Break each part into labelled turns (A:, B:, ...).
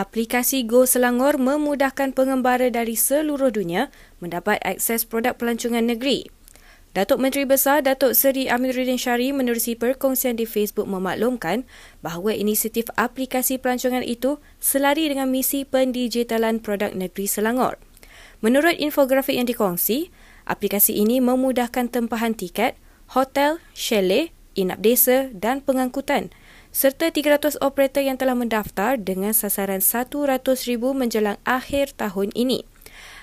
A: aplikasi Go Selangor memudahkan pengembara dari seluruh dunia mendapat akses produk pelancongan negeri. Datuk Menteri Besar Datuk Seri Amiruddin Syari menerusi perkongsian di Facebook memaklumkan bahawa inisiatif aplikasi pelancongan itu selari dengan misi pendigitalan produk negeri Selangor. Menurut infografik yang dikongsi, aplikasi ini memudahkan tempahan tiket, hotel, chalet, inap desa dan pengangkutan serta 300 operator yang telah mendaftar dengan sasaran 100,000 menjelang akhir tahun ini.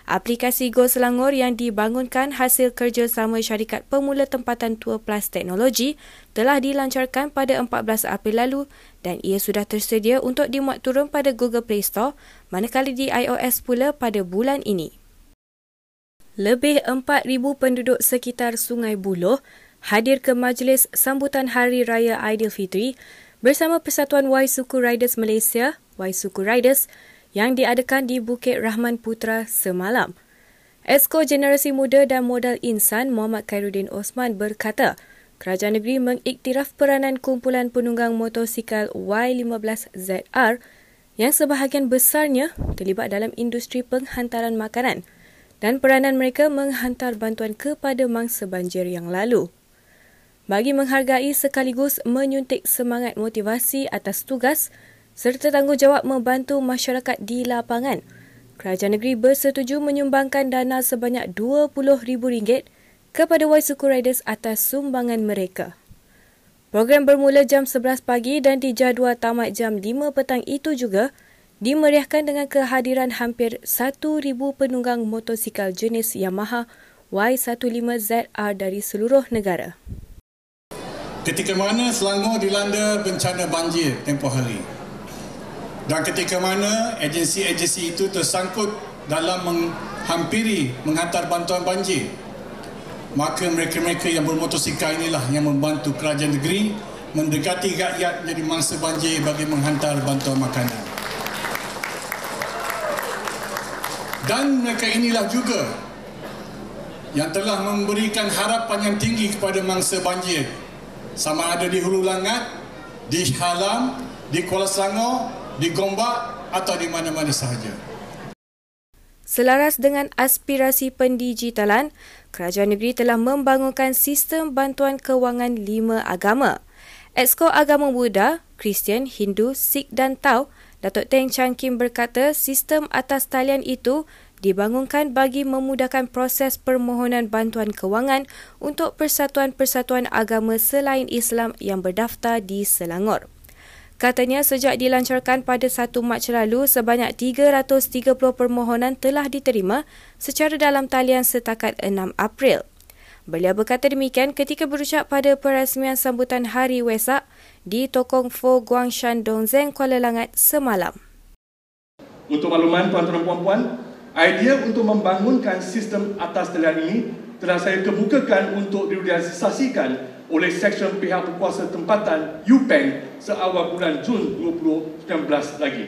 A: Aplikasi Go Selangor yang dibangunkan hasil kerjasama syarikat pemula tempatan Tua Plus Teknologi telah dilancarkan pada 14 April lalu dan ia sudah tersedia untuk dimuat turun pada Google Play Store manakala di iOS pula pada bulan ini. Lebih 4,000 penduduk sekitar Sungai Buloh hadir ke majlis sambutan Hari Raya Aidilfitri bersama Persatuan Y Suku Riders Malaysia, Y Suku Riders, yang diadakan di Bukit Rahman Putra semalam. Esko Generasi Muda dan Modal Insan Muhammad Khairuddin Osman berkata, Kerajaan Negeri mengiktiraf peranan kumpulan penunggang motosikal Y15ZR yang sebahagian besarnya terlibat dalam industri penghantaran makanan dan peranan mereka menghantar bantuan kepada mangsa banjir yang lalu. Bagi menghargai sekaligus menyuntik semangat motivasi atas tugas, serta tanggungjawab membantu masyarakat di lapangan. Kerajaan negeri bersetuju menyumbangkan dana sebanyak RM20,000 kepada Y Suku Riders atas sumbangan mereka. Program bermula jam 11 pagi dan dijadual tamat jam 5 petang itu juga dimeriahkan dengan kehadiran hampir 1,000 penunggang motosikal jenis Yamaha Y15ZR dari seluruh negara.
B: Ketika mana Selangor dilanda bencana banjir tempoh hari, dan ketika mana agensi-agensi itu tersangkut dalam menghampiri menghantar bantuan banjir. Maka mereka-mereka yang bermotosikal inilah yang membantu kerajaan negeri mendekati rakyat menjadi mangsa banjir bagi menghantar bantuan makanan. Dan mereka inilah juga yang telah memberikan harapan yang tinggi kepada mangsa banjir sama ada di Hulu Langat, di Halam, di Kuala Selangor di Gombak atau di mana-mana sahaja.
A: Selaras dengan aspirasi pendigitalan, kerajaan negeri telah membangunkan sistem bantuan kewangan lima agama. Exko Agama Buddha, Kristian, Hindu, Sikh dan Tau, Datuk Teng Chang Kim berkata sistem atas talian itu dibangunkan bagi memudahkan proses permohonan bantuan kewangan untuk persatuan-persatuan agama selain Islam yang berdaftar di Selangor. Katanya sejak dilancarkan pada 1 Mac lalu, sebanyak 330 permohonan telah diterima secara dalam talian setakat 6 April. Beliau berkata demikian ketika berucap pada perasmian sambutan Hari Wesak di Tokong Fo Guangshan Dongzeng Kuala Langat semalam.
C: Untuk makluman tuan-tuan dan puan-puan, idea untuk membangunkan sistem atas talian ini telah saya kemukakan untuk direalisasikan oleh Seksyen Pihak Berkuasa Tempatan UPEN seawal bulan Jun 2019 lagi.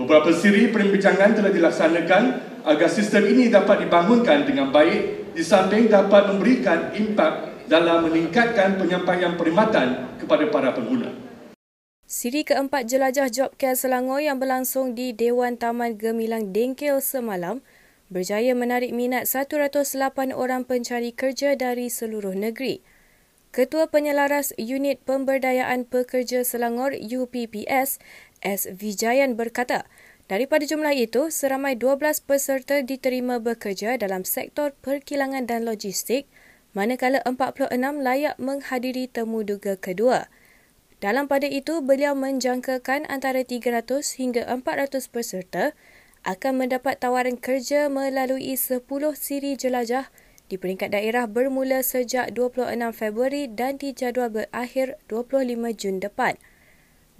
C: Beberapa siri perbincangan telah dilaksanakan agar sistem ini dapat dibangunkan dengan baik di samping dapat memberikan impak dalam meningkatkan penyampaian perkhidmatan kepada para pengguna.
A: Siri keempat jelajah Job Care Selangor yang berlangsung di Dewan Taman Gemilang Dengkil semalam berjaya menarik minat 108 orang pencari kerja dari seluruh negeri. Ketua Penyelaras Unit Pemberdayaan Pekerja Selangor UPPS, S. Vijayan berkata, daripada jumlah itu, seramai 12 peserta diterima bekerja dalam sektor perkilangan dan logistik, manakala 46 layak menghadiri temu duga kedua. Dalam pada itu, beliau menjangkakan antara 300 hingga 400 peserta akan mendapat tawaran kerja melalui 10 siri jelajah di peringkat daerah bermula sejak 26 Februari dan dijadual berakhir 25 Jun depan.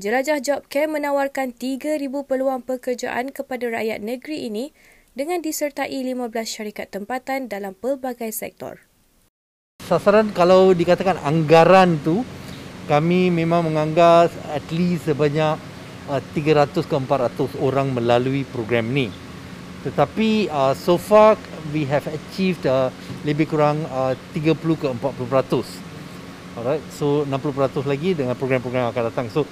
A: Jelajah Job Care menawarkan 3,000 peluang pekerjaan kepada rakyat negeri ini dengan disertai 15 syarikat tempatan dalam pelbagai sektor.
D: Sasaran kalau dikatakan anggaran tu kami memang menganggap at least sebanyak 300 uh, ke 400 orang melalui program ni. Tetapi uh, so far we have achieved uh, lebih kurang uh, 30 ke 40%. Alright, so 60% lagi dengan program-program yang akan datang. So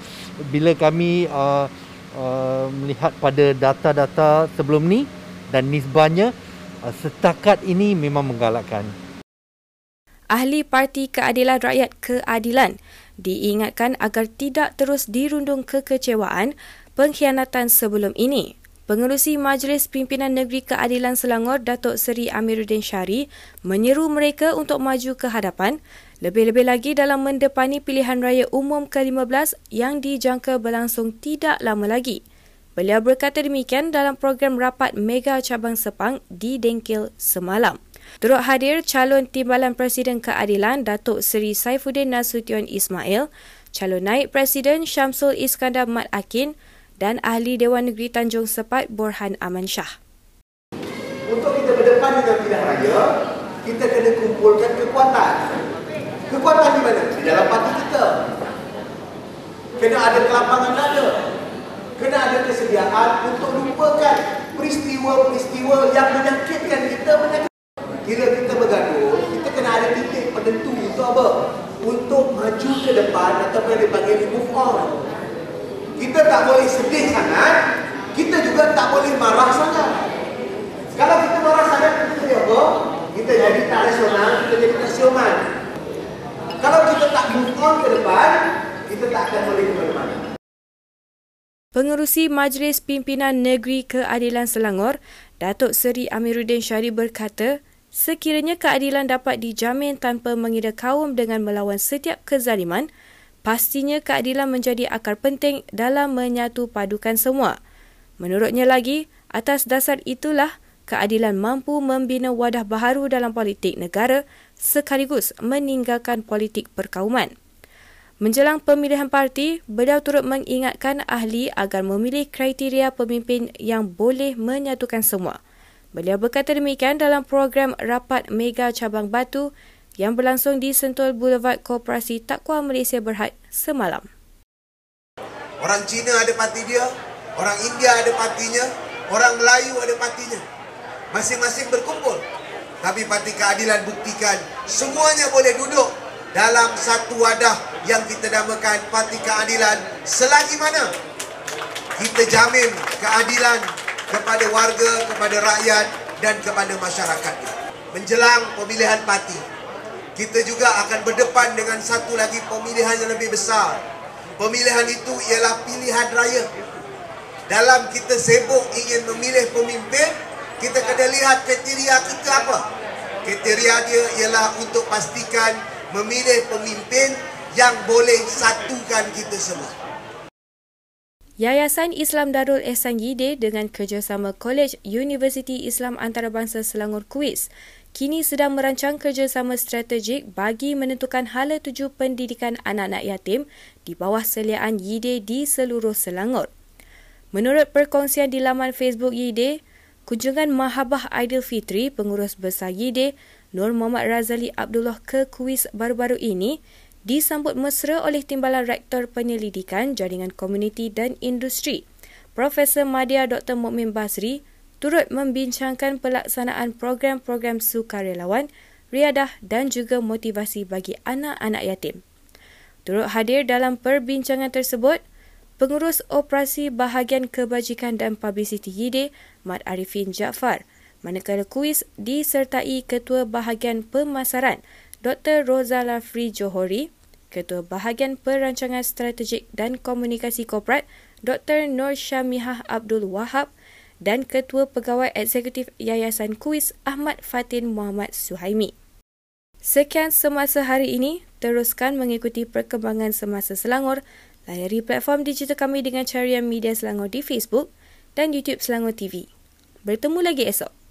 D: bila kami uh, uh, melihat pada data-data sebelum ni dan nisbahnya uh, setakat ini memang menggalakkan.
A: Ahli Parti Keadilan Rakyat Keadilan diingatkan agar tidak terus dirundung kekecewaan pengkhianatan sebelum ini. Pengerusi Majlis Pimpinan Negeri Keadilan Selangor Datuk Seri Amiruddin Syari menyeru mereka untuk maju ke hadapan lebih-lebih lagi dalam mendepani pilihan raya umum ke-15 yang dijangka berlangsung tidak lama lagi. Beliau berkata demikian dalam program rapat Mega Cabang Sepang di Dengkil semalam. Turut hadir calon Timbalan Presiden Keadilan Datuk Seri Saifuddin Nasution Ismail, calon naik Presiden Syamsul Iskandar Mat Akin, dan Ahli Dewan Negeri Tanjung Sepat Borhan Aman Shah.
E: Untuk kita berdepan dengan pilihan raya, kita kena kumpulkan kekuatan. Kekuatan di mana? Di dalam parti kita. Kena ada kelapangan dada. Kena ada kesediaan untuk lupakan peristiwa-peristiwa yang menyakitkan kita. Menyakitkan. Bila kita bergaduh, kita kena ada titik penentu untuk apa? Untuk maju ke depan ataupun yang dipanggil move on kita tak boleh sedih sangat kita juga tak boleh marah sangat kalau kita marah sangat kita jadi apa? kita jadi tak rasional kita jadi tak siuman kalau kita tak move on ke depan kita tak akan boleh ke depan
A: Pengerusi Majlis Pimpinan Negeri Keadilan Selangor, Datuk Seri Amiruddin Syari berkata, sekiranya keadilan dapat dijamin tanpa mengira kaum dengan melawan setiap kezaliman, pastinya keadilan menjadi akar penting dalam menyatu padukan semua. Menurutnya lagi, atas dasar itulah keadilan mampu membina wadah baharu dalam politik negara sekaligus meninggalkan politik perkauman. Menjelang pemilihan parti, beliau turut mengingatkan ahli agar memilih kriteria pemimpin yang boleh menyatukan semua. Beliau berkata demikian dalam program Rapat Mega Cabang Batu yang berlangsung di Sentul Boulevard Koperasi Takwa Malaysia Berhad semalam.
E: Orang Cina ada parti dia, orang India ada partinya, orang Melayu ada partinya. Masing-masing berkumpul. Tapi Parti Keadilan buktikan semuanya boleh duduk dalam satu wadah yang kita namakan Parti Keadilan selagi mana kita jamin keadilan kepada warga, kepada rakyat dan kepada masyarakat. Menjelang pemilihan parti, kita juga akan berdepan dengan satu lagi pemilihan yang lebih besar. Pemilihan itu ialah pilihan raya. Dalam kita sibuk ingin memilih pemimpin, kita kena lihat kriteria kita apa. Kriteria dia ialah untuk pastikan memilih pemimpin yang boleh satukan kita semua.
A: Yayasan Islam Darul Ehsan Yide dengan kerjasama College Universiti Islam Antarabangsa Selangor Kuis kini sedang merancang kerjasama strategik bagi menentukan hala tuju pendidikan anak-anak yatim di bawah seliaan YIDE di seluruh Selangor. Menurut perkongsian di laman Facebook YIDE, kunjungan Mahabah Aidilfitri pengurus besar YIDE Nur Muhammad Razali Abdullah ke kuis baru-baru ini disambut mesra oleh Timbalan Rektor Penyelidikan Jaringan Komuniti dan Industri, Profesor Madya Dr. Mukmin Basri turut membincangkan pelaksanaan program-program sukarelawan, riadah dan juga motivasi bagi anak-anak yatim. Turut hadir dalam perbincangan tersebut, Pengurus Operasi Bahagian Kebajikan dan Publicity YIDE, Mat Arifin Jaafar, manakala kuis disertai Ketua Bahagian Pemasaran, Dr. Rosa Lafri Johori, Ketua Bahagian Perancangan Strategik dan Komunikasi Korporat, Dr. Nur Syamihah Abdul Wahab, dan Ketua Pegawai Eksekutif Yayasan Kuis Ahmad Fatin Muhammad Suhaimi. Sekian semasa hari ini, teruskan mengikuti perkembangan semasa Selangor. Layari platform digital kami dengan carian media Selangor di Facebook dan YouTube Selangor TV. Bertemu lagi esok.